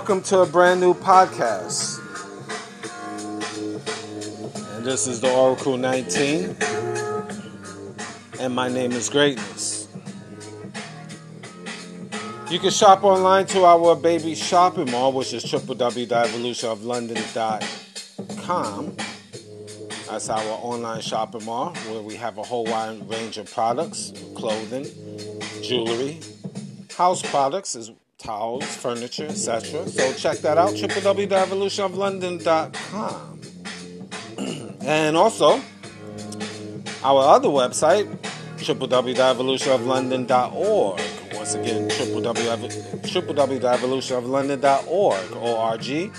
Welcome to a brand new podcast. And this is the Oracle 19. And my name is Greatness. You can shop online to our baby shopping mall, which is www.evolutionoflondon.com. That's our online shopping mall where we have a whole wide range of products, clothing, jewelry, house products, as towels, furniture, etc. So check that out, www.evolutionoflondon.com. and also, our other website, www.evolutionoflondon.org. Once again, www.evolutionoflondon.org, O-R-G,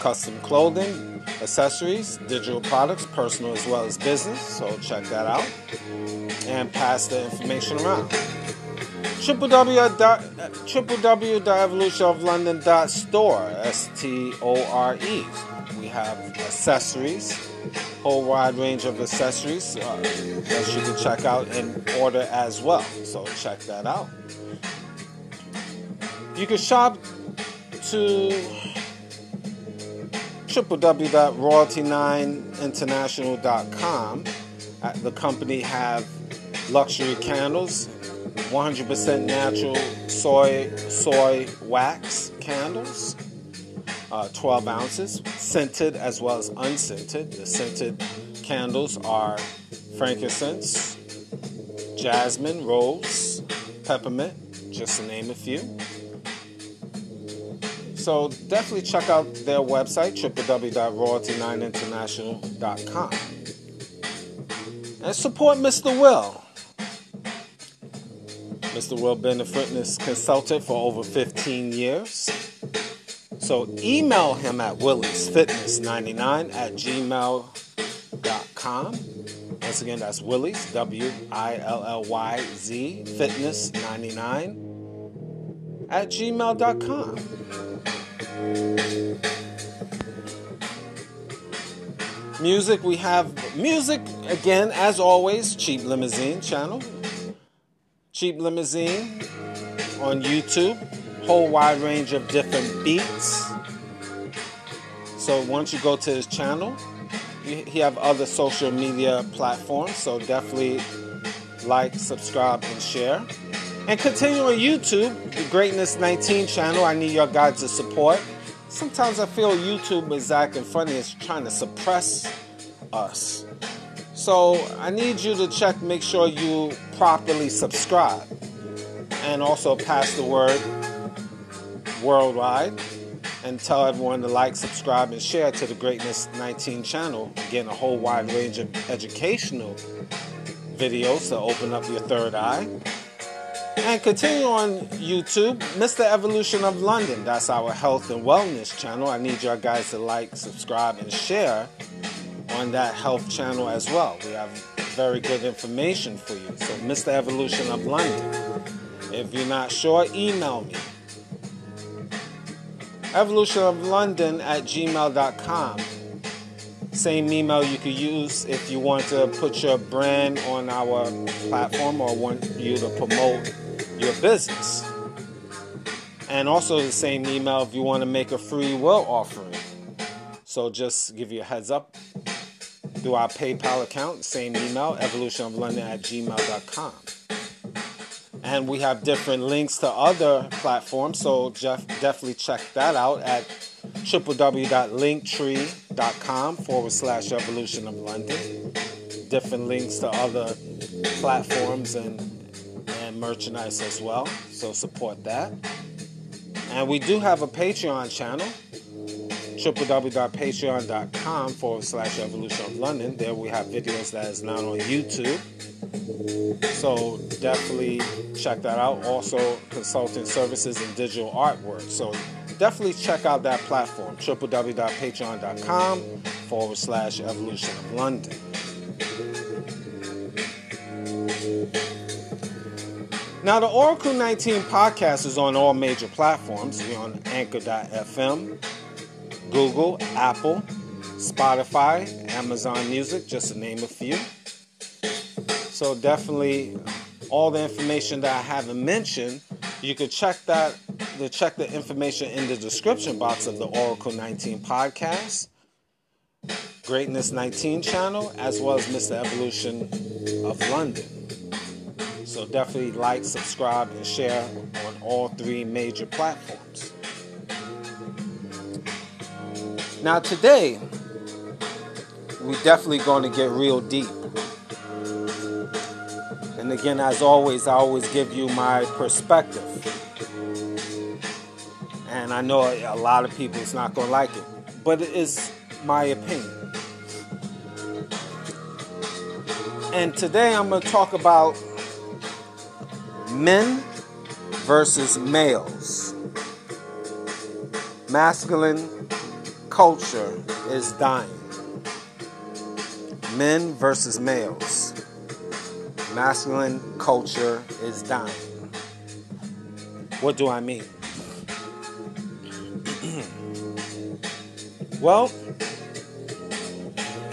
custom clothing, accessories, digital products, personal as well as business. So check that out and pass the information around www.evolutionoflondon.store, S-T-O-R-E. We have accessories, whole wide range of accessories uh, that you can check out and order as well. So check that out. You can shop to www.royalty9international.com. The company have luxury candles 100% natural soy soy wax candles, uh, 12 ounces, scented as well as unscented. The scented candles are frankincense, jasmine, rose, peppermint, just to name a few. So definitely check out their website, www.royalty9international.com. And support Mr. Will. Mr. Will been a fitness consultant for over 15 years. So email him at willyzfitness99 at gmail.com. Once again, that's Willies, W I L L Y Z, fitness99 at gmail.com. Music, we have music again, as always, Cheap Limousine channel. Cheap Limousine on YouTube. Whole wide range of different beats. So once you go to his channel, he have other social media platforms. So definitely like, subscribe, and share. And continue on YouTube, the Greatness 19 channel. I need your guys' support. Sometimes I feel YouTube is acting funny. It's trying to suppress us. So I need you to check, make sure you properly subscribe, and also pass the word worldwide, and tell everyone to like, subscribe, and share to the Greatness 19 channel. Getting a whole wide range of educational videos to open up your third eye. And continue on YouTube, Mr. Evolution of London. That's our health and wellness channel. I need your guys to like, subscribe, and share on that health channel as well. We have very good information for you. So, Mr. Evolution of London. If you're not sure, email me. Evolution of London at gmail.com. Same email you could use if you want to put your brand on our platform or want you to promote your business. And also the same email if you want to make a free will offering. So just give you a heads up through our PayPal account, same email, evolutionoflondon at gmail.com. And we have different links to other platforms, so Jeff, definitely check that out at www.linktree.com forward slash evolution of London. Different links to other platforms and, and merchandise as well, so support that. And we do have a Patreon channel www.patreon.com forward slash evolution of London. There we have videos that is not on YouTube. So definitely check that out. Also, consulting services and digital artwork. So definitely check out that platform www.patreon.com forward slash evolution of London. Now, the Oracle 19 podcast is on all major platforms. We're on Anchor.fm, Google, Apple, Spotify, Amazon Music, just to name a few. So definitely all the information that I haven't mentioned, you can check that to check the information in the description box of the Oracle 19 podcast, Greatness 19 channel, as well as Mr. Evolution of London. So definitely like, subscribe, and share on all three major platforms. Now, today, we're definitely going to get real deep. And again, as always, I always give you my perspective. And I know a lot of people is not going to like it, but it is my opinion. And today I'm going to talk about men versus males. Masculine culture is dying. Men versus males. Masculine culture is dying. What do I mean? well,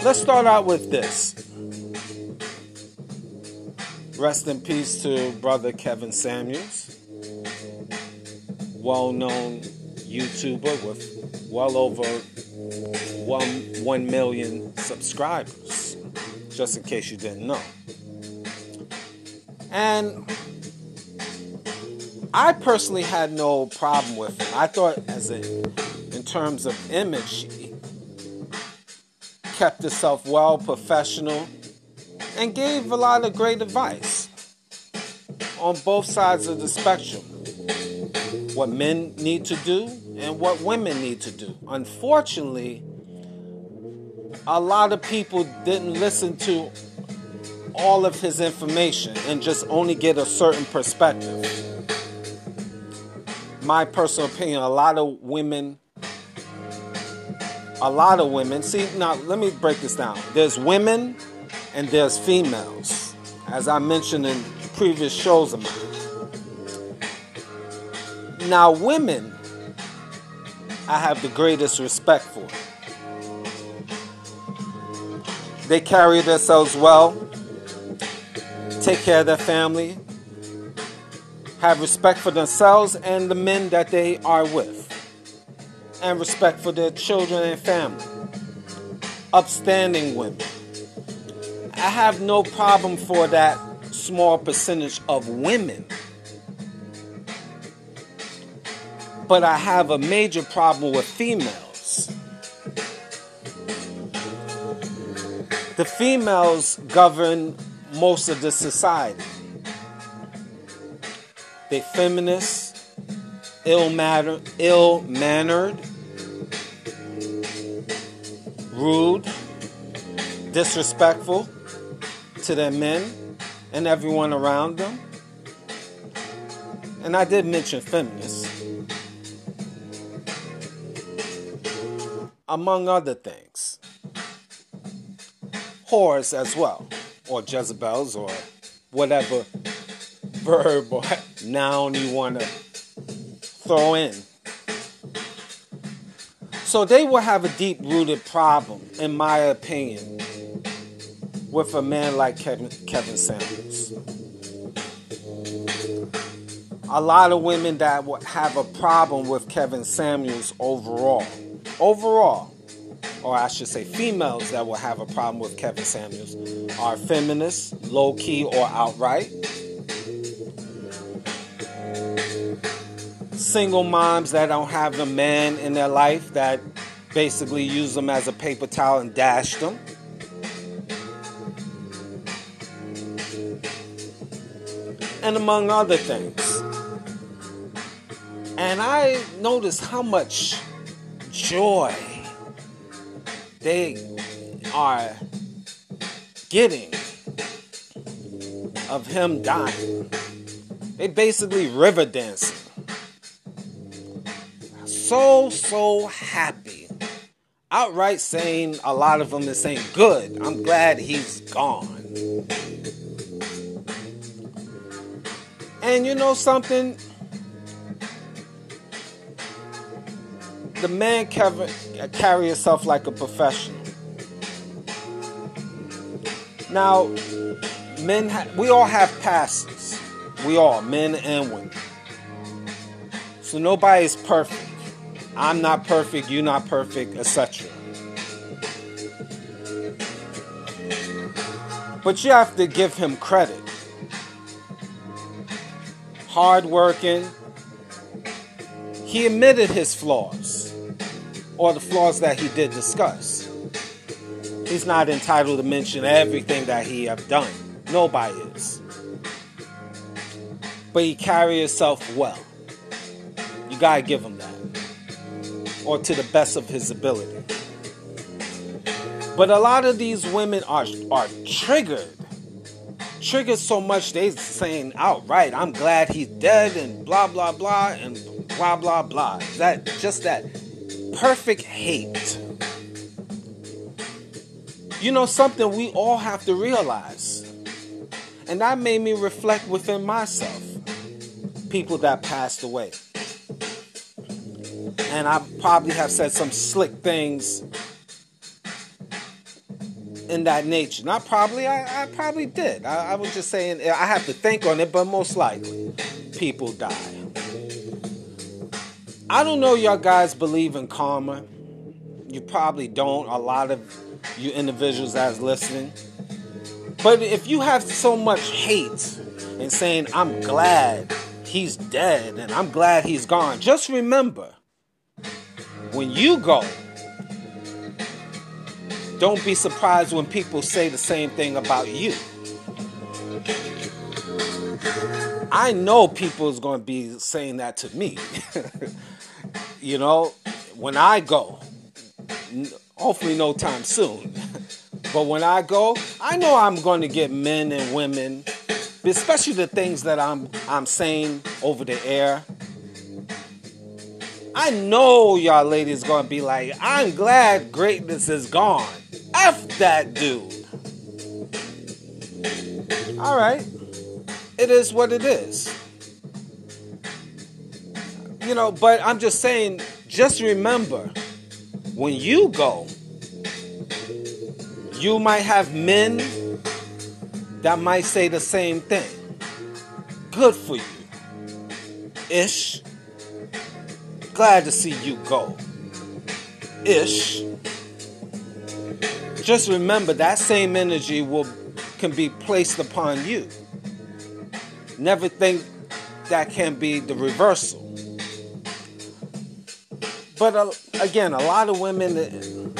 let's start out with this. Rest in peace to brother Kevin Samuels, well known YouTuber with well over one, 1 million subscribers, just in case you didn't know. And I personally had no problem with him. I thought, as a, in terms of image, he kept himself well, professional, and gave a lot of great advice on both sides of the spectrum what men need to do and what women need to do. Unfortunately, a lot of people didn't listen to all of his information and just only get a certain perspective. My personal opinion, a lot of women a lot of women see now let me break this down there's women and there's females as i mentioned in previous shows of mine now women i have the greatest respect for they carry themselves well take care of their family have respect for themselves and the men that they are with and respect for their children and family. Upstanding women. I have no problem for that small percentage of women. But I have a major problem with females. The females govern most of the society. They feminists, ill-mannered, ill-mannered, rude, disrespectful to their men and everyone around them. And I did mention feminists. Among other things. Whores as well, or Jezebels, or whatever verb or noun you want to throw in. So they will have a deep rooted problem, in my opinion, with a man like Kevin, Kevin Samuels. A lot of women that will have a problem with Kevin Samuels overall. Overall, or I should say females that will have a problem with Kevin Samuels are feminists, low key or outright. single moms that don't have a man in their life that basically use them as a paper towel and dash them. And among other things. And I noticed how much joy they are getting of him dying. They basically river dancing so, so happy. Outright saying a lot of them is saying, Good, I'm glad he's gone. And you know something? The man carry himself like a professional. Now, men, ha- we all have passes. We all, men and women. So nobody's perfect. I'm not perfect, you're not perfect, etc. But you have to give him credit. Hardworking. He admitted his flaws, or the flaws that he did discuss. He's not entitled to mention everything that he have done. Nobody is. But he carry himself well. You gotta give him that. Or to the best of his ability. But a lot of these women are are triggered. Triggered so much they saying outright, I'm glad he's dead and blah blah blah and blah blah blah. That just that perfect hate you know, something we all have to realize. And that made me reflect within myself. People that passed away. And I probably have said some slick things in that nature. Not probably, I, I probably did. I, I was just saying, I have to think on it, but most likely, people die. I don't know y'all guys believe in karma. You probably don't. A lot of you individuals that's listening. But if you have so much hate and saying, I'm glad he's dead and I'm glad he's gone, just remember when you go, don't be surprised when people say the same thing about you. I know people is going to be saying that to me. you know, when I go, hopefully no time soon. but when I go, I know I'm going to get men and women, especially the things that I'm I'm saying over the air. I know y'all ladies going to be like, "I'm glad greatness is gone." F that dude. All right. It is what it is. You know, but I'm just saying, just remember when you go, you might have men that might say the same thing. Good for you. Ish. Glad to see you go. Ish. Just remember that same energy will can be placed upon you. Never think that can be the reversal. But uh, again, a lot of women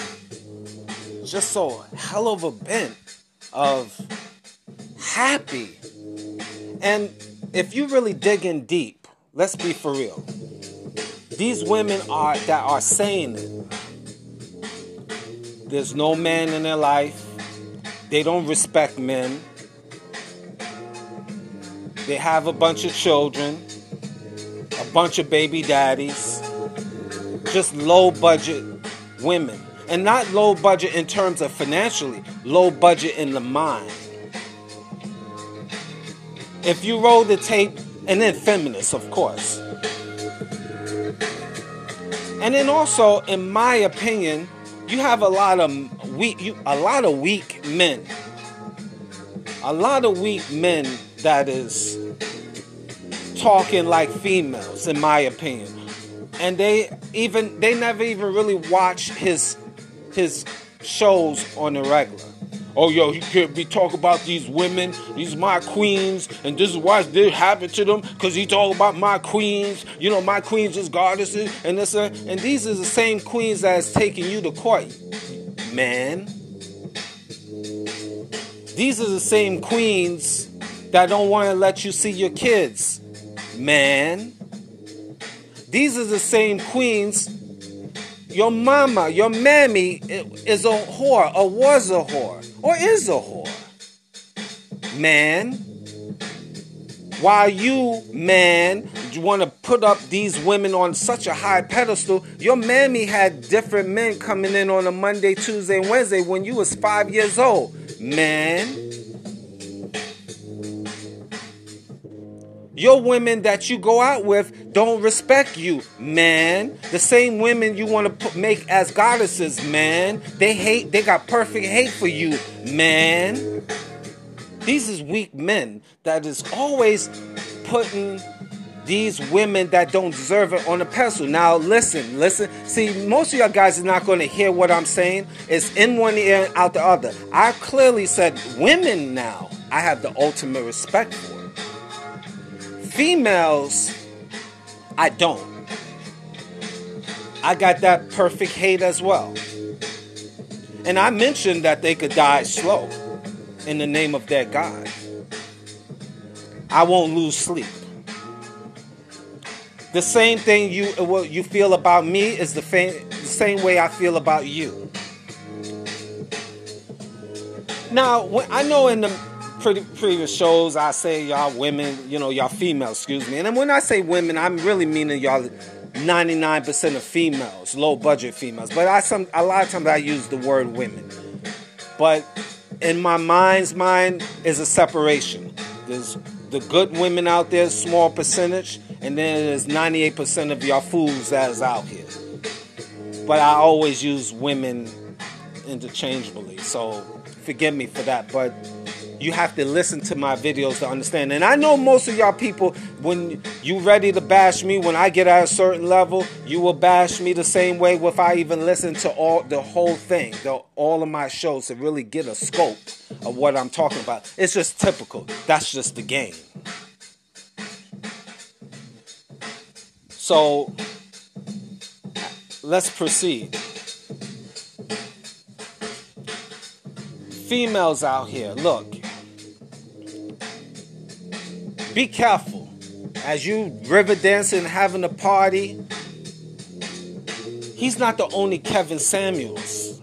just so hell of a bent of happy. And if you really dig in deep, let's be for real. These women are that are saying it. There's no man in their life. They don't respect men. They have a bunch of children, a bunch of baby daddies just low budget women. And not low budget in terms of financially, low budget in the mind. If you roll the tape, and then feminists, of course. And then also, in my opinion, you have a lot of weak, you, a lot of weak men. A lot of weak men that is talking like females, in my opinion and they even they never even really watch his his shows on the regular. Oh yo, he can't be talk about these women, these my queens, and this is why this happened to them, cause he talk about my queens, you know, my queens is goddesses, and this uh, and these are the same queens that's taking you to court, man. These are the same queens that don't want to let you see your kids, man. These are the same queens. Your mama, your mammy is a whore, or was a whore, or is a whore. Man, while you, man, you want to put up these women on such a high pedestal, your mammy had different men coming in on a Monday, Tuesday, and Wednesday when you was five years old. Man, Your women that you go out with don't respect you, man. The same women you want to make as goddesses, man. They hate, they got perfect hate for you, man. These is weak men that is always putting these women that don't deserve it on a pedestal. Now, listen, listen. See, most of y'all guys are not going to hear what I'm saying. It's in one ear and out the other. I clearly said women now, I have the ultimate respect for. Females, I don't. I got that perfect hate as well. And I mentioned that they could die slow in the name of their God. I won't lose sleep. The same thing you what you feel about me is the, fa- the same way I feel about you. Now, I know in the pretty previous shows I say y'all women, you know, y'all females, excuse me. And when I say women, I'm really meaning y'all 99% of females, low budget females. But I some a lot of times I use the word women. But in my mind's mind is a separation. There's the good women out there, small percentage, and then there's 98% of y'all fools that's out here. But I always use women interchangeably, so forgive me for that. But you have to listen to my videos to understand. And I know most of y'all people, when you ready to bash me, when I get at a certain level, you will bash me the same way if I even listen to all the whole thing, the, all of my shows to really get a scope of what I'm talking about. It's just typical. That's just the game. So let's proceed. Females out here, look. Be careful as you river dancing, having a party. He's not the only Kevin Samuels.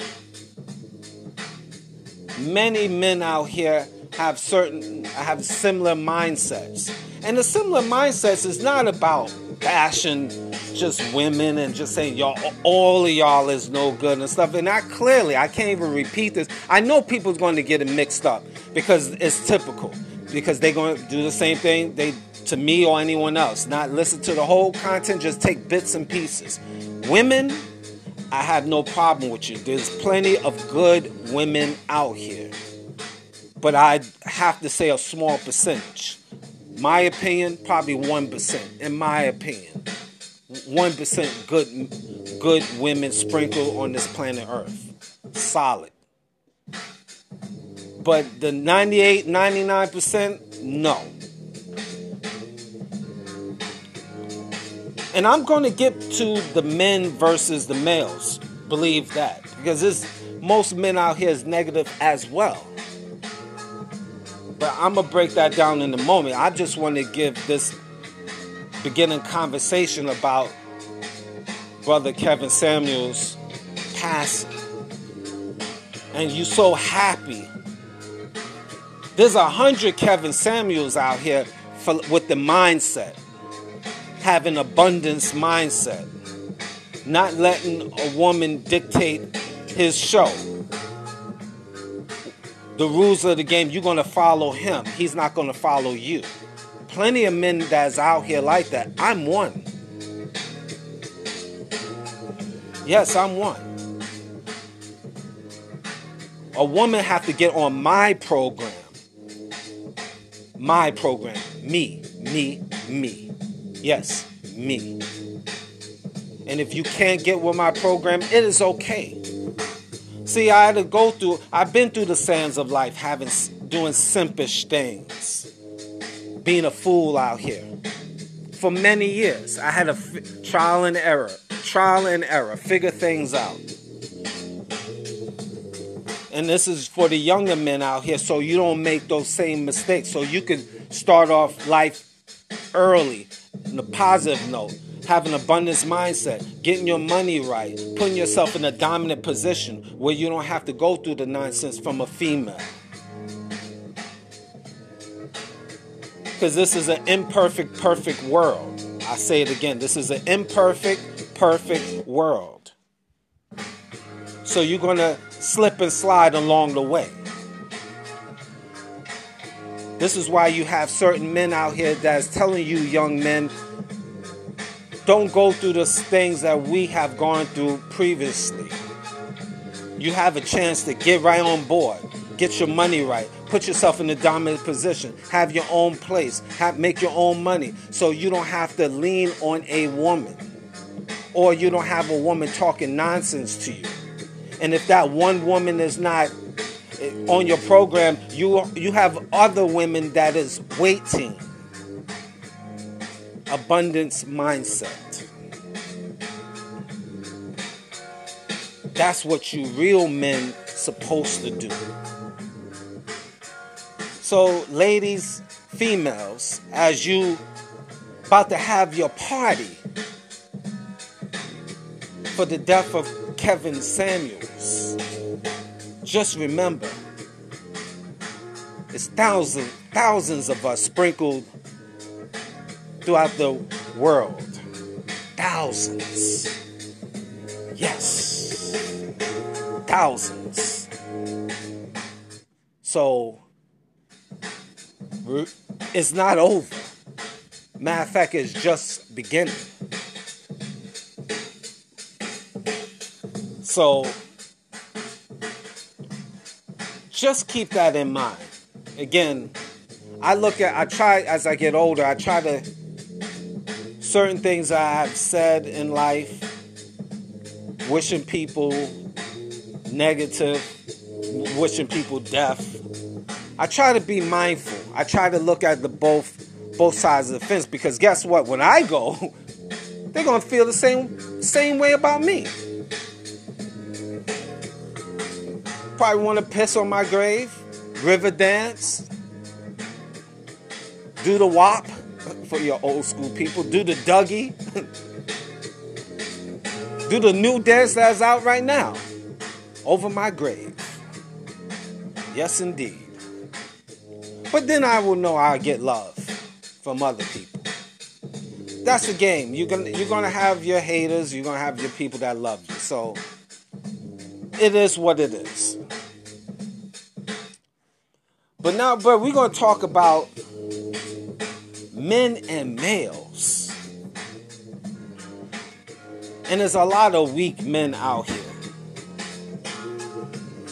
Many men out here have certain have similar mindsets. And the similar mindsets is not about bashing just women and just saying y'all all of y'all is no good and stuff. And I clearly I can't even repeat this. I know people's going to get it mixed up because it's typical. Because they're going to do the same thing they to me or anyone else. Not listen to the whole content, just take bits and pieces. Women, I have no problem with you. There's plenty of good women out here. But I have to say a small percentage. My opinion, probably 1%, in my opinion. 1% good good women sprinkled on this planet Earth. Solid. But the 98, 99%, no. And I'm going to get to the men versus the males. Believe that. Because this, most men out here is negative as well. But I'm going to break that down in a moment. I just want to give this beginning conversation about Brother Kevin Samuels passing. And you so happy. There's a hundred Kevin Samuels out here for, with the mindset, having abundance mindset, not letting a woman dictate his show the rules of the game, you're to follow him. He's not to follow you. Plenty of men that's out here like that. I'm one. Yes, I'm one. A woman have to get on my program. My program. Me, me, me. Yes, me. And if you can't get with my program, it is okay. See, I had to go through, I've been through the sands of life, having, doing simpish things, being a fool out here. For many years, I had a f- trial and error, trial and error, figure things out. And this is for the younger men out here, so you don't make those same mistakes. So you can start off life early in a positive note having an abundance mindset, getting your money right, putting yourself in a dominant position where you don't have to go through the nonsense from a female. Because this is an imperfect, perfect world. I say it again this is an imperfect, perfect world. So you're going to slip and slide along the way. This is why you have certain men out here that's telling you, young men, don't go through the things that we have gone through previously. You have a chance to get right on board. Get your money right. Put yourself in a dominant position. Have your own place. Have, make your own money so you don't have to lean on a woman or you don't have a woman talking nonsense to you. And if that one woman is not on your program, you you have other women that is waiting. Abundance mindset. That's what you real men supposed to do. So, ladies, females, as you about to have your party for the death of Kevin Samuels, just remember, it's thousands, thousands of us sprinkled throughout the world. Thousands. Yes. Thousands. So, it's not over. Matter of fact, it's just beginning. So, just keep that in mind. Again, I look at, I try as I get older, I try to, certain things I've said in life, wishing people negative, wishing people death. I try to be mindful. I try to look at the both both sides of the fence because guess what? When I go, they're gonna feel the same same way about me. Probably want to piss on my grave, river dance, do the wop for your old school people, do the Dougie, do the new dance that's out right now over my grave. Yes, indeed. But then I will know I'll get love from other people. That's the game. You're gonna you're gonna have your haters. You're gonna have your people that love you. So it is what it is. But now, but we're gonna talk about men and males. And there's a lot of weak men out here.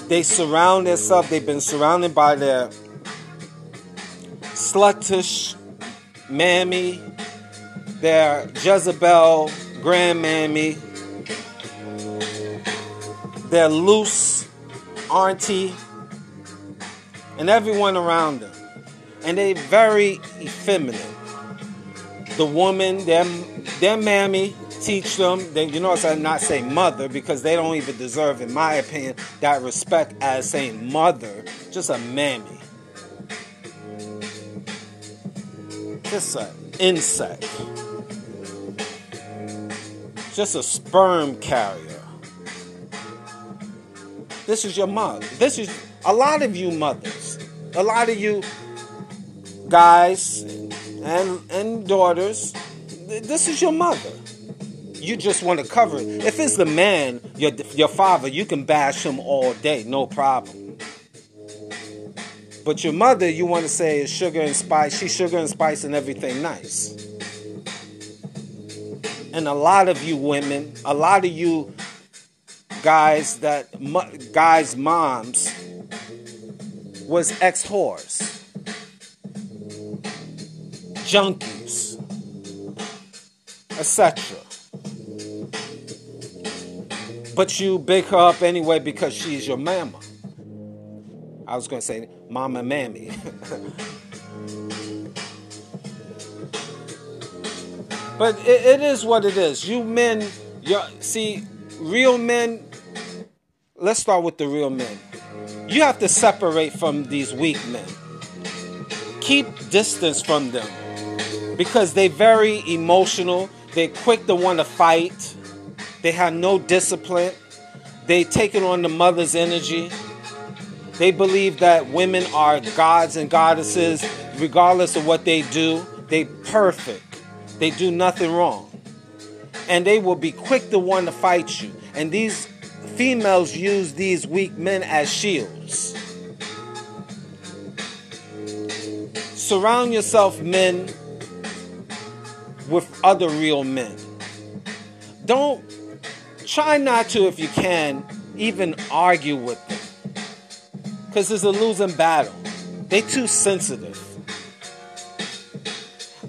They surround themselves, they've been surrounded by their sluttish mammy, their Jezebel grandmammy, their loose auntie, and everyone around them. And they very effeminate. The woman, their, their mammy, teach them. They, you notice I not say mother because they don't even deserve, in my opinion, that respect as saying mother. Just a mammy. Just an insect. Just a sperm carrier. This is your mother. This is a lot of you mothers. A lot of you guys and and daughters. This is your mother you just want to cover it. If it's the man, your your father, you can bash him all day, no problem. But your mother, you want to say is sugar and spice. She's sugar and spice and everything nice. And a lot of you women, a lot of you guys that guys' moms was ex whores, junkies, etc. But you big her up anyway because she's your mama. I was going to say mama mammy. but it, it is what it is. You men, you see, real men. Let's start with the real men. You have to separate from these weak men. Keep distance from them because they're very emotional. They're quick to want to fight they have no discipline. They take it on the mother's energy. They believe that women are gods and goddesses, regardless of what they do. They perfect. They do nothing wrong. And they will be quick to want to fight you. And these females use these weak men as shields. Surround yourself, men, with other real men. Don't Try not to, if you can, even argue with them. because it's a losing battle. They too sensitive.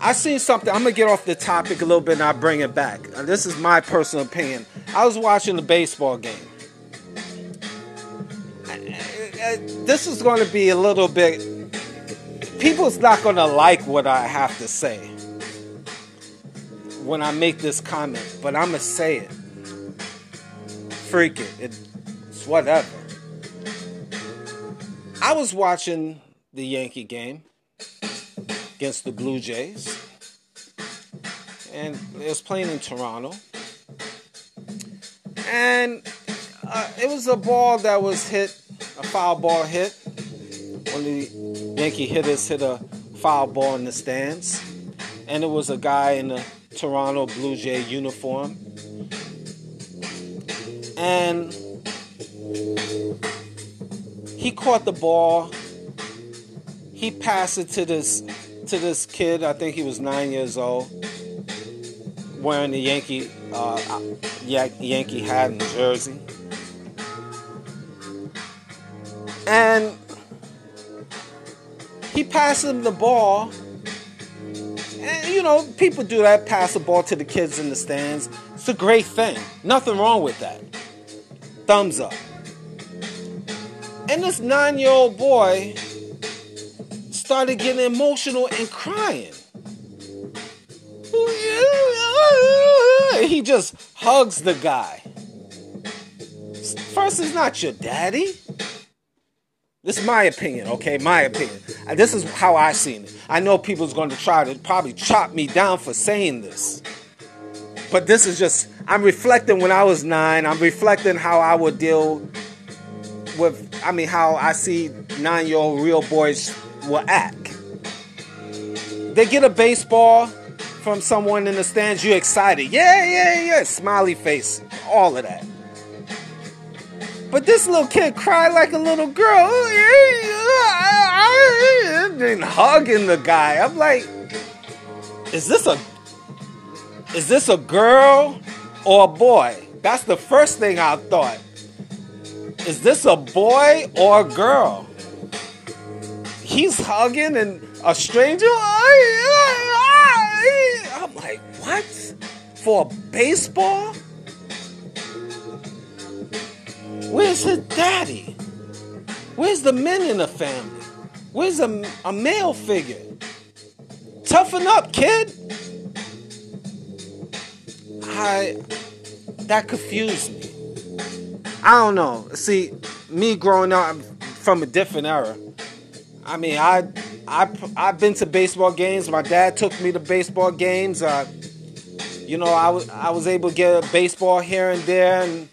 I seen something. I'm gonna get off the topic a little bit and I'll bring it back. This is my personal opinion. I was watching the baseball game. This is going to be a little bit. People's not going to like what I have to say when I make this comment, but I'm gonna say it. Freak it. It's whatever. I was watching the Yankee game against the Blue Jays. And it was playing in Toronto. And uh, it was a ball that was hit, a foul ball hit. One of the Yankee hitters hit a foul ball in the stands. And it was a guy in a Toronto Blue Jay uniform. And he caught the ball. He passed it to this to this kid. I think he was nine years old, wearing the Yankee uh, Yankee hat and jersey. And he passed him the ball. And you know, people do that, pass the ball to the kids in the stands. It's a great thing. Nothing wrong with that. Thumbs up. And this nine year old boy started getting emotional and crying. He just hugs the guy. First, it's not your daddy. This is my opinion, okay? My opinion. This is how I seen it. I know people's going to try to probably chop me down for saying this. But this is just, I'm reflecting when I was nine. I'm reflecting how I would deal with I mean how I see nine year old real boys will act. They get a baseball from someone in the stands, you're excited. Yeah, yeah, yeah. Smiley face. All of that. But this little kid cried like a little girl. And hugging the guy. I'm like, is this a is this a girl or a boy? That's the first thing I thought is this a boy or a girl? He's hugging and a stranger. I'm like, what? For baseball? Where's his daddy? Where's the men in the family? Where's a, a male figure? Toughen up, kid. I that confused me. I don't know. See, me growing up from a different era. I mean, I I I've been to baseball games. My dad took me to baseball games. Uh, you know, I was I was able to get a baseball here and there, and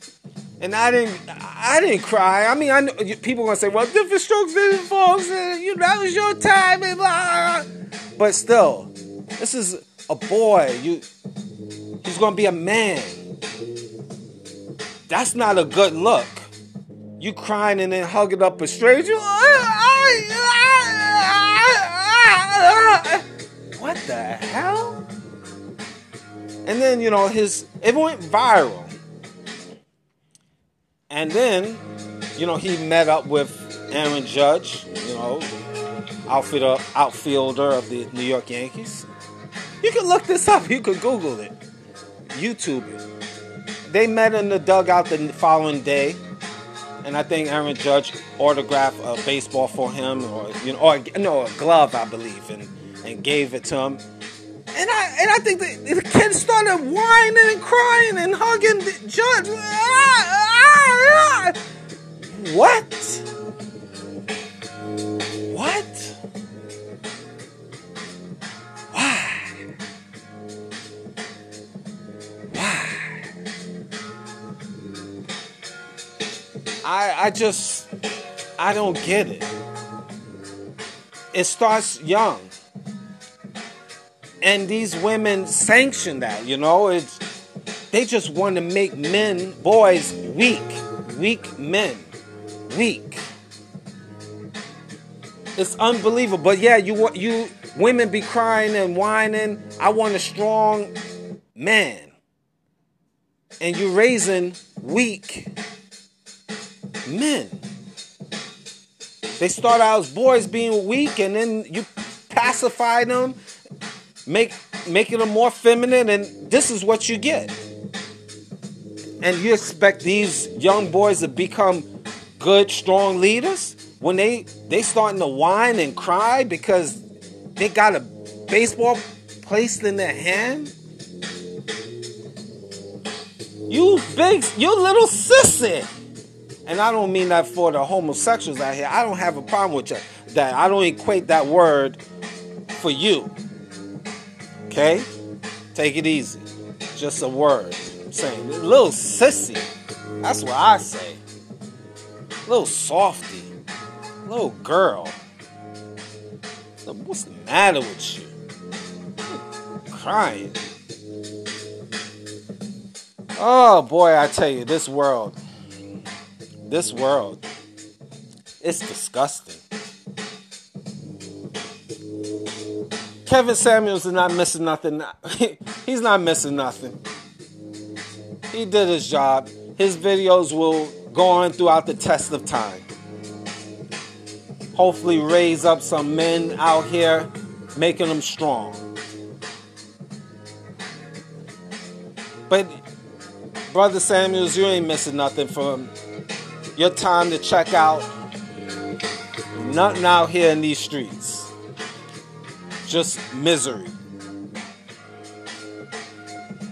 and I didn't I didn't cry. I mean, I know, people gonna say, well, different strokes, different folks. And, you that was your time, and blah. But still, this is a boy. You, he's gonna be a man. That's not a good look. You crying and then hugging up a stranger. What the hell? And then, you know, his it went viral. And then, you know, he met up with Aaron Judge, you know, outfielder outfielder of the New York Yankees. You can look this up. You can Google it, YouTube it they met in the dugout the following day, and I think Aaron Judge autographed a baseball for him, or you know, or no, a glove, I believe, and and gave it to him. And I and I think the, the kid started whining and crying and hugging the Judge. What? What? Why? Why? I, I just, I don't get it. It starts young. And these women sanction that, you know, it's, they just want to make men, boys, weak. Weak men. Weak. It's unbelievable. But yeah, you you women be crying and whining. I want a strong man. And you're raising weak men. They start out as boys being weak, and then you pacify them, make making them more feminine, and this is what you get. And you expect these young boys to become good, strong leaders when they they starting to whine and cry because they got a baseball placed in their hand. You big, you little sissy. And I don't mean that for the homosexuals out here. I don't have a problem with that. That I don't equate that word for you. Okay? Take it easy. Just a word. I'm saying little sissy. That's what I say. Little softy. Little girl. What's the matter with you? crying. Oh boy, I tell you, this world, this world, it's disgusting. Kevin Samuels is not missing nothing. He's not missing nothing. He did his job. His videos will go on throughout the test of time. Hopefully, raise up some men out here, making them strong. But, Brother Samuels, you ain't missing nothing from your time to check out. Nothing out here in these streets. Just misery.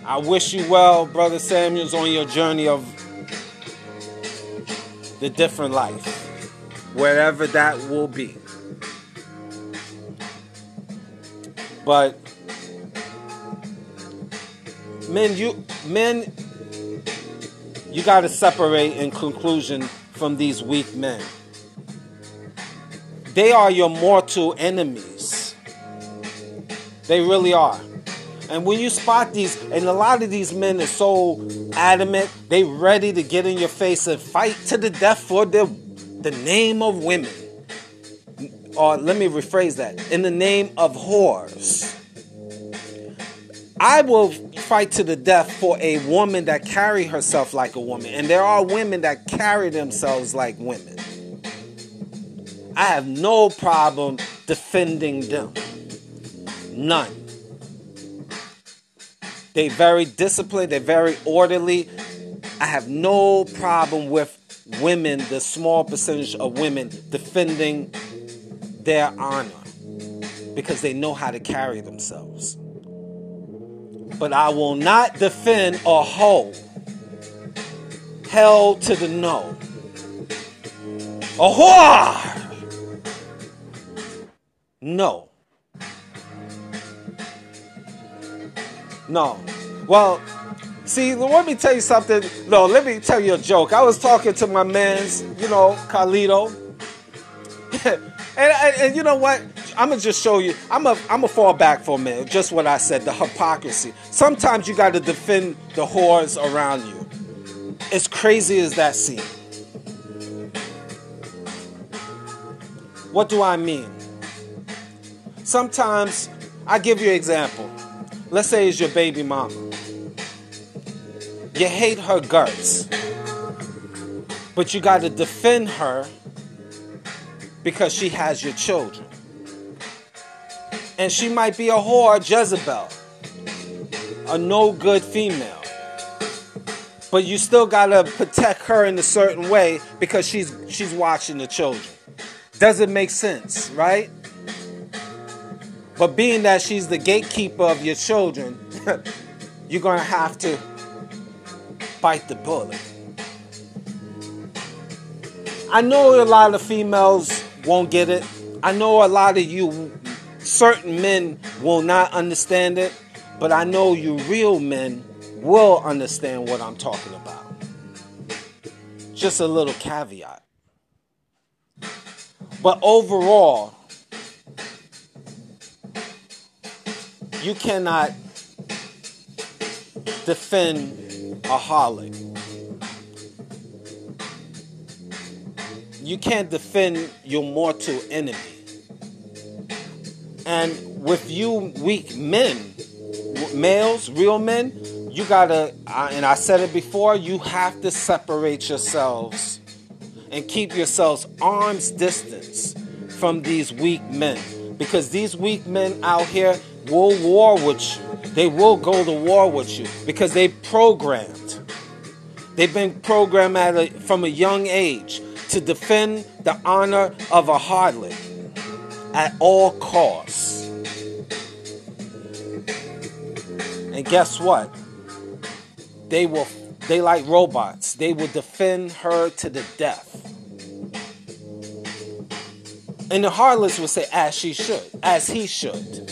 I wish you well, Brother Samuels, on your journey of the different life, wherever that will be. But men, you men, you got to separate in conclusion from these weak men. They are your mortal enemies. They really are. And when you spot these, and a lot of these men are so adamant, they ready to get in your face and fight to the death for the, the name of women. Or let me rephrase that in the name of whores. I will fight to the death for a woman that carry herself like a woman. And there are women that carry themselves like women. I have no problem defending them. None. They're very disciplined, they're very orderly. I have no problem with women, the small percentage of women defending their honor because they know how to carry themselves but I will not defend a hoe. held to the no. A whore! No. No. Well, see, let me tell you something. No, let me tell you a joke. I was talking to my man's, you know, Carlito. and, and, and you know what? I'm gonna just show you. I'm a I'm a fall back for a minute. Just what I said, the hypocrisy. Sometimes you got to defend the whores around you. As crazy as that seems. What do I mean? Sometimes I give you an example. Let's say it's your baby mama. You hate her guts, but you got to defend her because she has your children and she might be a whore, Jezebel, a no good female. But you still gotta protect her in a certain way because she's she's watching the children. Does it make sense, right? But being that she's the gatekeeper of your children, you're gonna have to bite the bullet. I know a lot of females won't get it. I know a lot of you certain men will not understand it, but I know you real men will understand what I'm talking about. Just a little caveat. But overall, you cannot defend a harlot. You can't defend your mortal enemy. And with you weak men, males, real men, you gotta, and I said it before, you have to separate yourselves and keep yourselves arm's distance from these weak men. Because these weak men out here will war with you. They will go to war with you because they programmed. They've been programmed a, from a young age to defend the honor of a harlot at all costs. And guess what? They will they like robots. They will defend her to the death. And the harlots will say, as she should, as he should.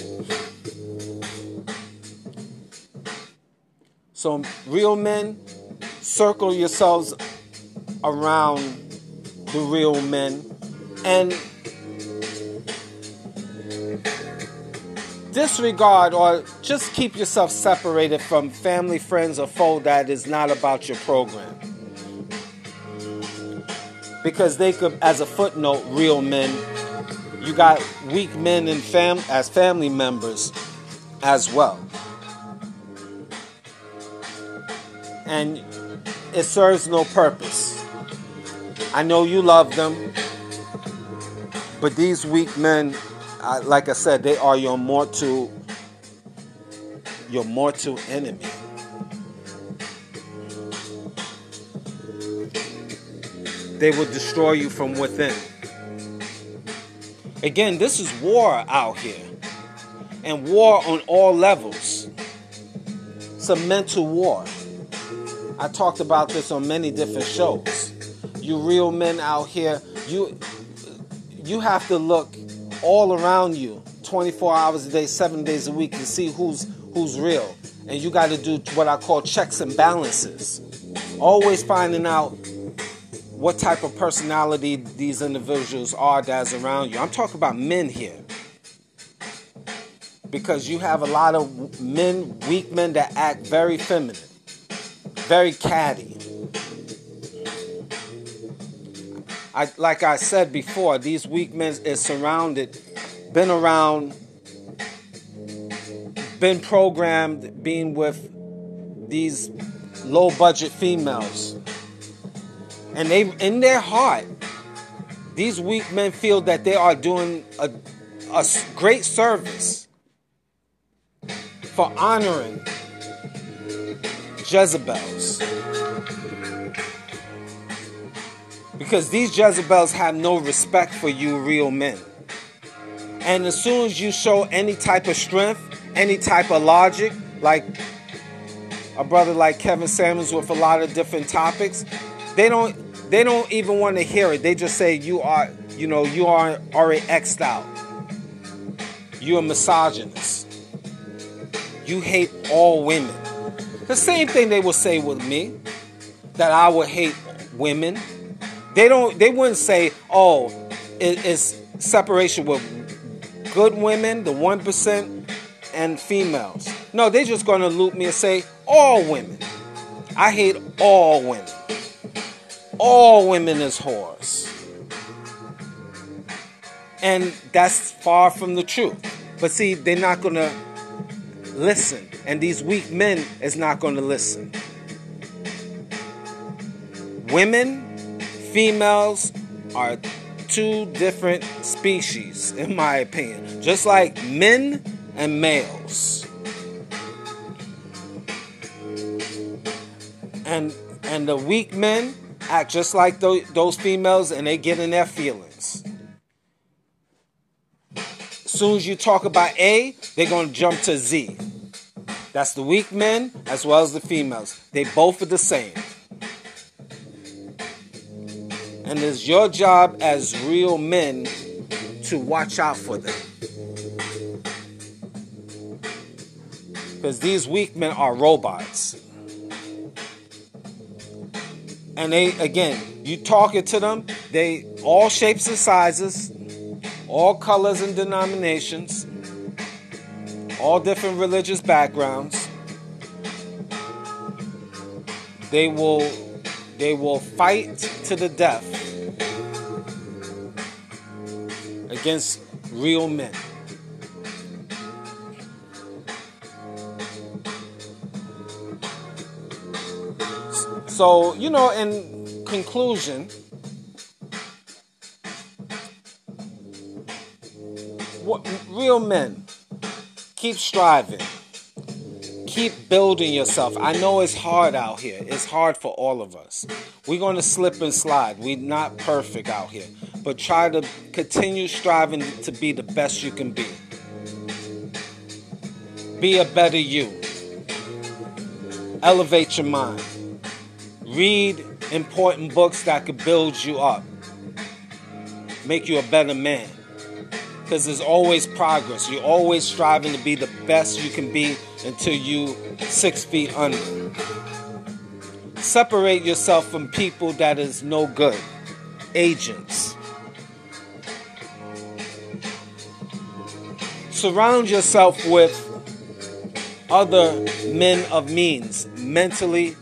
So, real men, circle yourselves around the real men and disregard or just keep yourself separated from family, friends, or foe that is not about your program. Because they could, as a footnote, real men, you got weak men in fam as family members as well. And it serves no purpose. I know you love them, but these weak men I, like I said, they are your mortal, your mortal enemy. They will destroy you from within. Again, this is war out here, and war on all levels. It's a mental war. I talked about this on many different shows. You real men out here, you you have to look all around you 24 hours a day, seven days a week to see who's who's real. And you got to do what I call checks and balances. Always finding out what type of personality these individuals are that's around you. I'm talking about men here. Because you have a lot of men, weak men that act very feminine, very catty. I, like I said before, these weak men is surrounded, been around, been programmed being with these low budget females. And they in their heart, these weak men feel that they are doing a, a great service for honoring Jezebels. Because these Jezebels have no respect for you, real men. And as soon as you show any type of strength, any type of logic, like a brother like Kevin Samuels with a lot of different topics, they don't they don't even want to hear it. They just say you are, you know, you are already xed out. You're a misogynist. You hate all women. The same thing they will say with me, that I would hate women they don't. They wouldn't say, "Oh, it, it's separation with good women, the one percent, and females." No, they're just going to loop me and say, "All women." I hate all women. All women is whores. And that's far from the truth. But see, they're not going to listen. And these weak men is not going to listen. Women females are two different species, in my opinion, just like men and males. And and the weak men act just like those, females, and they get in their feelings. As soon as you talk about A, they're gonna jump to Z. That's the weak men as well as the females. They both are the same. And it's your job as real men to watch out for them. Because these weak men are robots. And they, again, you talking to them, they all shapes and sizes, all colors and denominations, all different religious backgrounds. They will they will fight to the death against real men. So, you know, in conclusion, what, real men keep striving. Keep building yourself. I know it's hard out here. It's hard for all of us. We're going to slip and slide. We're not perfect out here. But try to continue striving to be the best you can be. Be a better you. Elevate your mind. Read important books that could build you up, make you a better man. Because there's always progress. You're always striving to be the best you can be until you six feet under. Separate yourself from people that is no good. Agents. Surround yourself with other men of means, mentally,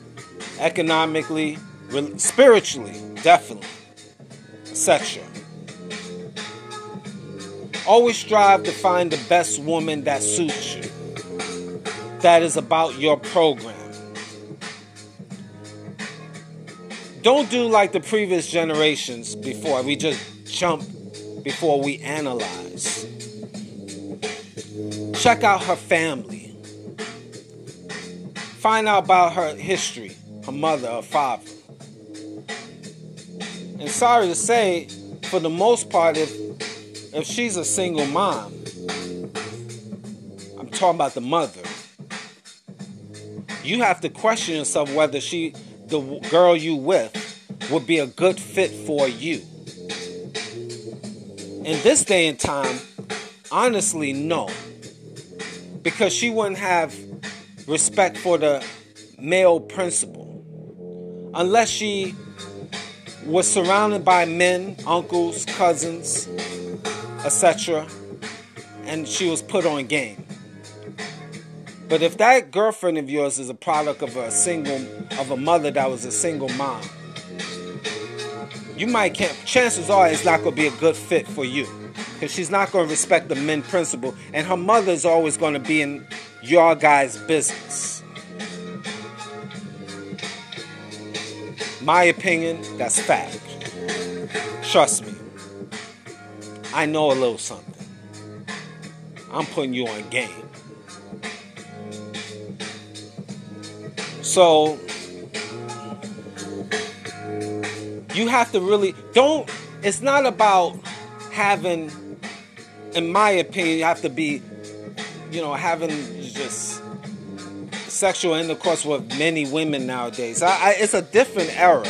economically, spiritually, definitely, etc. Always strive to find the best woman that suits you, that is about your program. Don't do like the previous generations before. We just jump before we analyze. Check out her family. Find out about her history, her mother, her father. And sorry to say, for the most part, if if she's a single mom, I'm talking about the mother. You have to question yourself whether she, the girl you with, would be a good fit for you. In this day and time, honestly, no. Because she wouldn't have respect for the male principle. Unless she was surrounded by men, uncles, cousins, etc., and she was put on game. But if that girlfriend of yours is a product of a single of a mother that was a single mom, you might can't chances are it's not gonna be a good fit for you. Because she's not gonna respect the men principle, and her mother's always gonna be in your guy's business. My opinion, that's fact. Trust me. I know a little something. I'm putting you on game. So you have to really don't it's not about having in my opinion you have to be you know having just sexual intercourse with many women nowadays. I, I, it's a different era.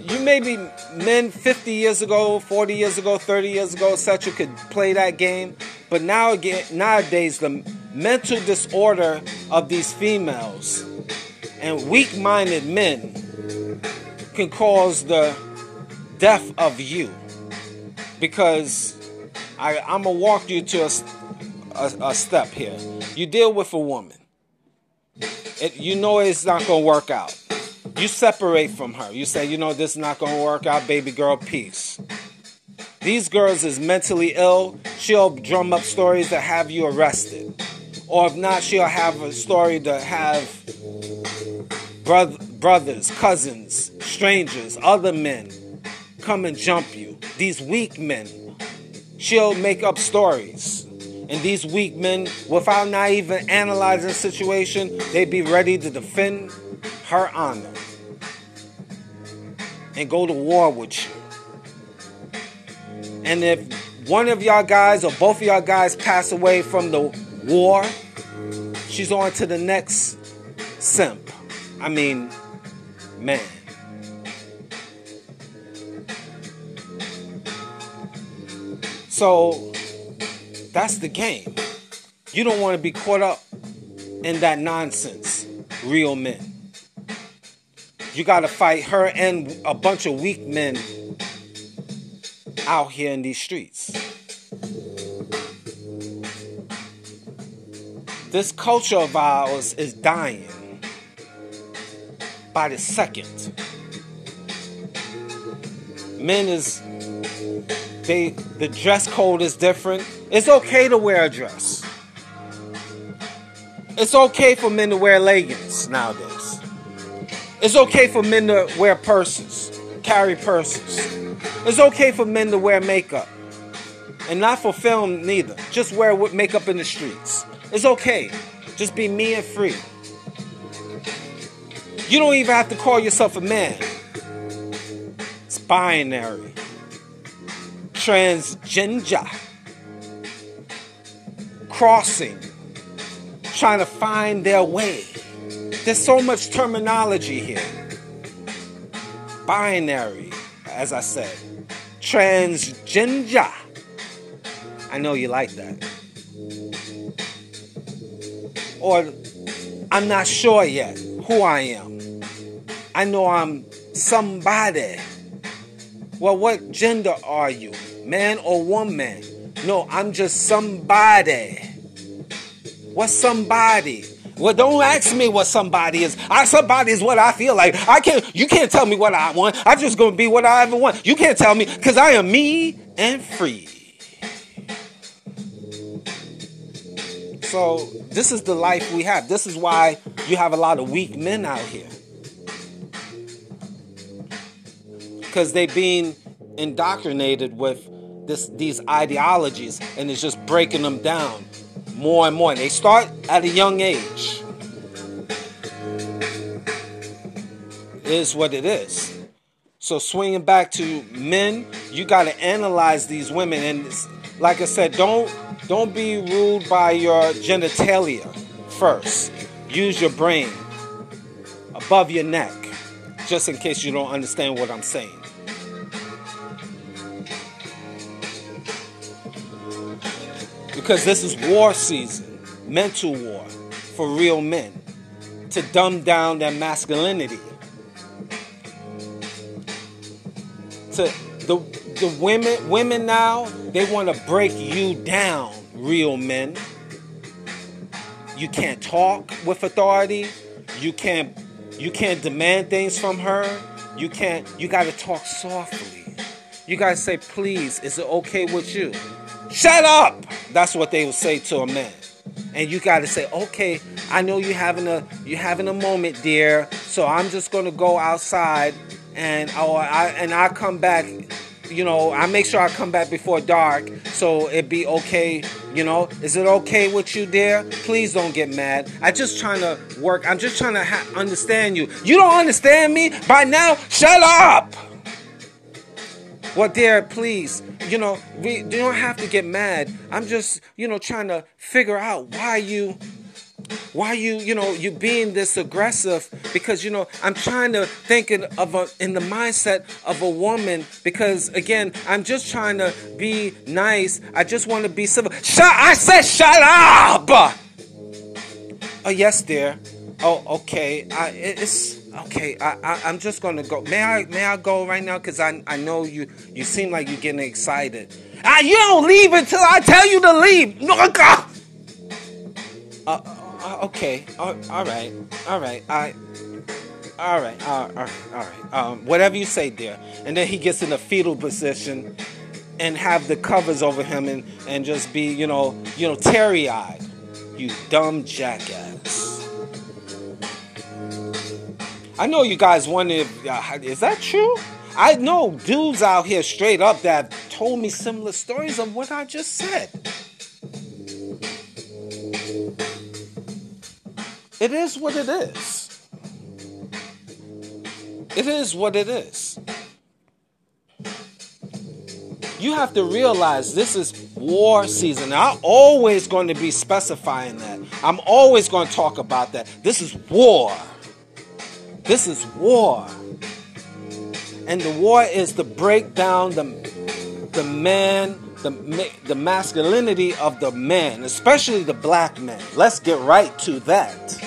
You maybe men 50 years ago, 40 years ago, 30 years ago, etc. could play that game, but now again, nowadays the mental disorder of these females and weak-minded men can cause the death of you because I, I'm gonna walk you to a, a, a step here. You deal with a woman it, you know it's not to work out. You separate from her. You say, you know, this is not going to work out, baby girl, peace. These girls is mentally ill. She'll drum up stories to have you arrested. Or if not, she'll have a story to have brother, brothers, cousins, strangers, other men come and jump you. These weak men. She'll make up stories. And these weak men, without not even analyzing the situation, they'd be ready to defend her honor and go to war with you. And if one of y'all guys or both of y'all guys pass away from the war, she's on to the next simp. I mean, man. So that's the game. You don't want to be caught up in that nonsense, real men. You got to fight her and a bunch of weak men out here in these streets. This culture of ours is dying by the second. Men is they the dress code is different. It's okay to wear a dress. It's okay for men to wear leggings nowadays. It's okay for men to wear purses, carry purses. It's okay for men to wear makeup. And not for film neither. Just wear makeup in the streets. It's okay. Just be me and free. You don't even have to call yourself a man. It's binary. Transgender. Crossing. Trying to find their way. There's so much terminology here. Binary, as I said. Transgender. I know you like that. Or I'm not sure yet who I am. I know I'm somebody. Well, what gender are you? Man or woman? No, I'm just somebody. What's somebody? Well, don't ask me what somebody is. I somebody is what I feel like. I can't. You can't tell me what I want. I'm just gonna be what I ever want. You can't tell me because I am me and free. So this is the life we have. This is why you have a lot of weak men out here. because they've been indoctrinated with this these ideologies and it's just breaking them down more and more. They start at a young age. Is what it is. So swinging back to men, you got to analyze these women, and like I said, don't don't be ruled by your genitalia first. Use your brain above your neck, just in case you don't understand what I'm saying. Because this is war season, mental war for real men to dumb down their masculinity. To the the women women now, they want to break you down, real men. You can't talk with authority. You can't you can't demand things from her. You can't you got to talk softly. You got to say, "Please, is it okay with you?" Shut up! That's what they will say to a man. And you gotta say, okay, I know you're having a you're having a moment, dear. So I'm just gonna go outside and oh I and I come back, you know, I make sure I come back before dark so it be okay, you know. Is it okay with you, dear? Please don't get mad. I just trying to work. I'm just trying to ha- understand you. You don't understand me by now? Shut up! Well, dear, please, you know, we you don't have to get mad. I'm just, you know, trying to figure out why you why you you know you being this aggressive because you know i'm trying to think of a in the mindset of a woman because again i'm just trying to be nice. I just want to be civil. Shut i said shut up! Oh yes dear. Oh okay. I, it's okay, I, I am just gonna go. May I may I go right now? Cause I I know you you seem like you're getting excited. Ah, you don't leave until I tell you to leave. No, uh, uh, uh, okay, all, all right, all right, I. All right, all right, all right. Um, whatever you say, dear. And then he gets in a fetal position, and have the covers over him, and and just be, you know, you know, teary eyed. You dumb jackass. I know you guys wonder, uh, is that true? I know dudes out here straight up that told me similar stories of what I just said. It is what it is. It is what it is. You have to realize this is war season. I'm always going to be specifying that. I'm always going to talk about that. This is war. This is war. And the war is to break down the, the man, the, the masculinity of the man, especially the black man. Let's get right to that.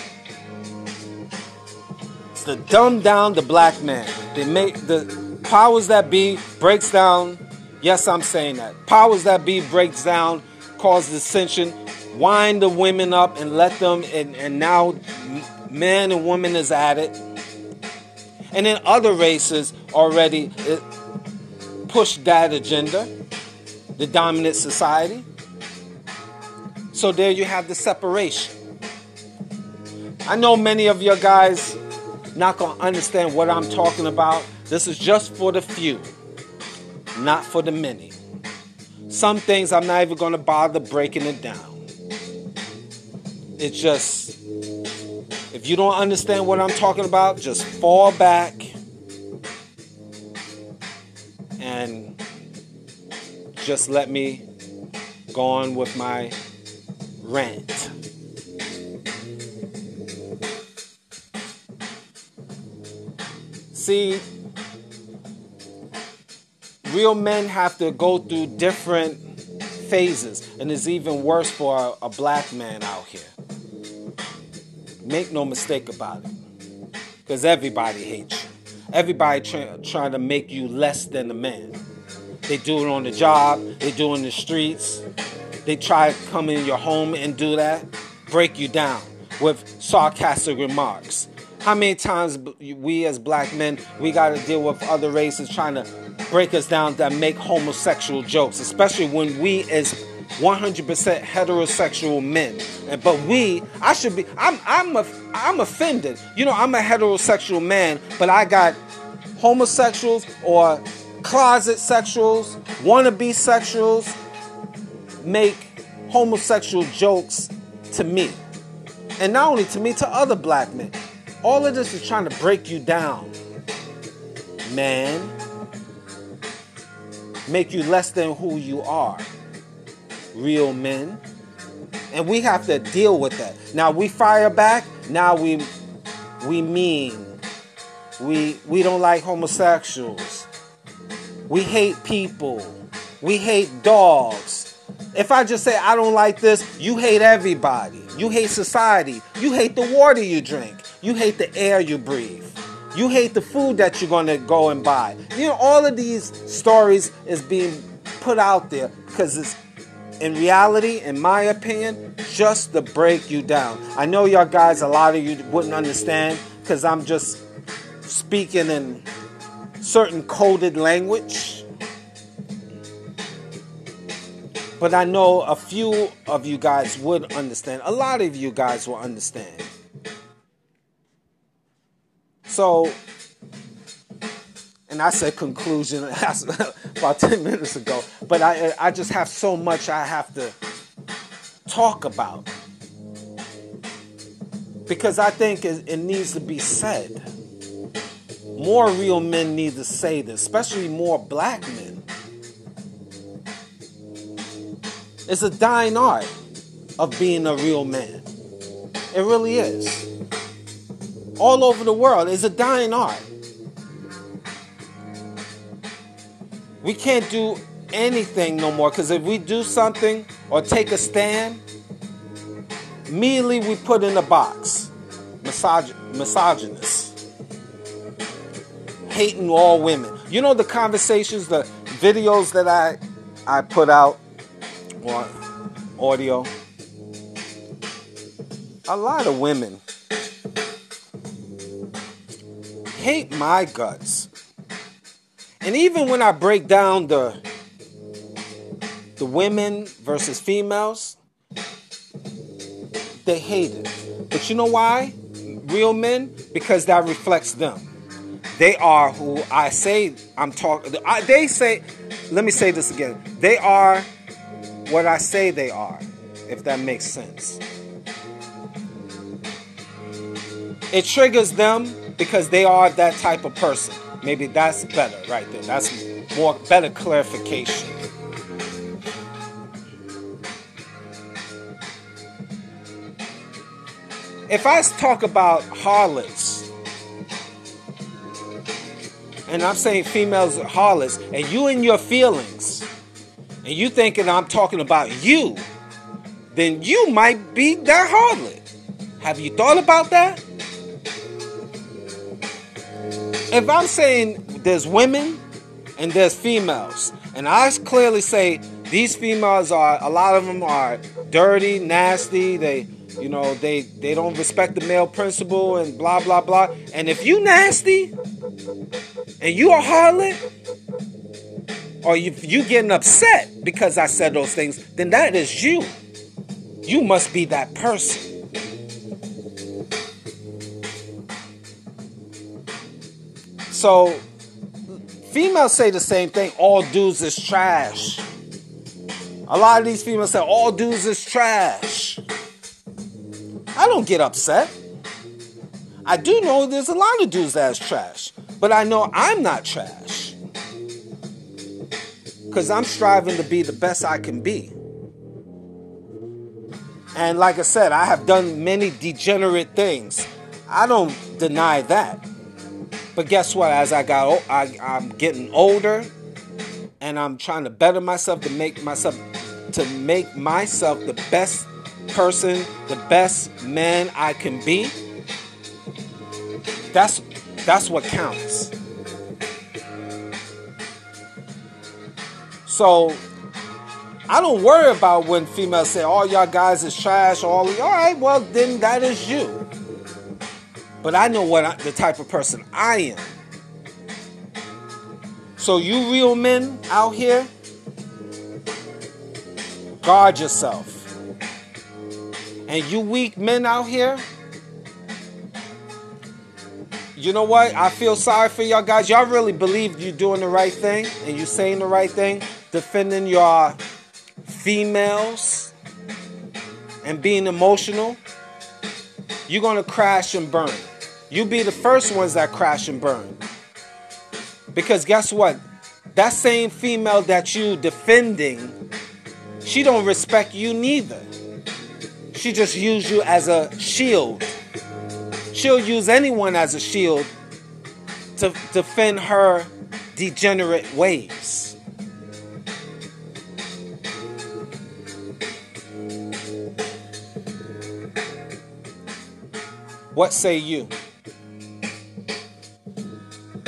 It's to dumb down the black man. They make the powers that be breaks down. Yes, I'm saying that. Powers that be breaks down, cause dissension, wind the women up and let them, and, and now man and woman is at it and then other races already uh, push that agenda, the dominant society. So there you have the separation. I know many of your guys not gonna understand what I'm talking about. This is just for the few, not for the many. some things I'm not even going to bother breaking it down. It's just, if you don't understand what I'm talking about, just fall back and just let me go on with my rant. See, real men have to go through different phases, and it's even worse for a, a black man out here. Make no mistake about it, because everybody hates you. Everybody try, trying to make you less than a man. They do it on the job, they do it in the streets. They try to come in your home and do that, break you down with sarcastic remarks. How many times we as black men we got to deal with other races trying to break us down that make homosexual jokes, especially when we as 100% heterosexual men. But we, I should be, I'm, I'm, a, I'm offended. You know, I'm a heterosexual man, but I got homosexuals or closet sexuals, wannabe sexuals make homosexual jokes to me. And not only to me, to other black men. All of this is trying to break you down, man make you less than who you are. Real men. And we have to deal with that. Now we fire back, now we we mean. We we don't like homosexuals. We hate people. We hate dogs. If I just say I don't like this, you hate everybody. You hate society. You hate the water you drink. You hate the air you breathe. You hate the food that you're going to go and buy. You know, all of these stories is being put out there because it's in reality, in my opinion, just to break you down. I know y'all guys, a lot of you wouldn't understand because I'm just speaking in certain coded language. But I know a few of you guys would understand. A lot of you guys will understand. So, and I said conclusion about 10 minutes ago, but I, I just have so much I have to talk about. Because I think it, it needs to be said. More real men need to say this, especially more black men. It's a dying art of being a real man. It really is all over the world it's a dying art. We can't do anything no more because if we do something or take a stand, immediately we put in a box. Misog- misogynist. Hating all women. You know the conversations, the videos that I I put out or audio. A lot of women hate my guts. And even when I break down the the women versus females, they hate it. But you know why? Real men because that reflects them. They are who I say I'm talking. They say, let me say this again. They are what I say they are, if that makes sense. It triggers them because they are that type of person. Maybe that's better right there. That's more better clarification. If I talk about harlots, and I'm saying females are harlots, and you in your feelings, and you thinking I'm talking about you, then you might be that harlot. Have you thought about that? If I'm saying there's women and there's females, and I clearly say these females are a lot of them are dirty, nasty, they you know, they they don't respect the male principle and blah blah blah. And if you nasty and you a harlot, or you you getting upset because I said those things, then that is you. You must be that person. So females say the same thing. All dudes is trash. A lot of these females say all dudes is trash. I don't get upset. I do know there's a lot of dudes that's trash, but I know I'm not trash. Because I'm striving to be the best I can be. And like I said, I have done many degenerate things. I don't deny that. But guess what? As I got, I, I'm getting older, and I'm trying to better myself to make myself to make myself the best person, the best man I can be. That's that's what counts. So I don't worry about when females say all y'all guys is trash. All all right, well then that is you. But I know what I, the type of person I am. So you real men out here, guard yourself. And you weak men out here, you know what? I feel sorry for y'all guys. Y'all really believe you're doing the right thing and you're saying the right thing, defending your females and being emotional. You're gonna crash and burn. You be the first ones that crash and burn. Because guess what? That same female that you defending, she don't respect you neither. She just use you as a shield. She'll use anyone as a shield to defend her degenerate ways. What say you?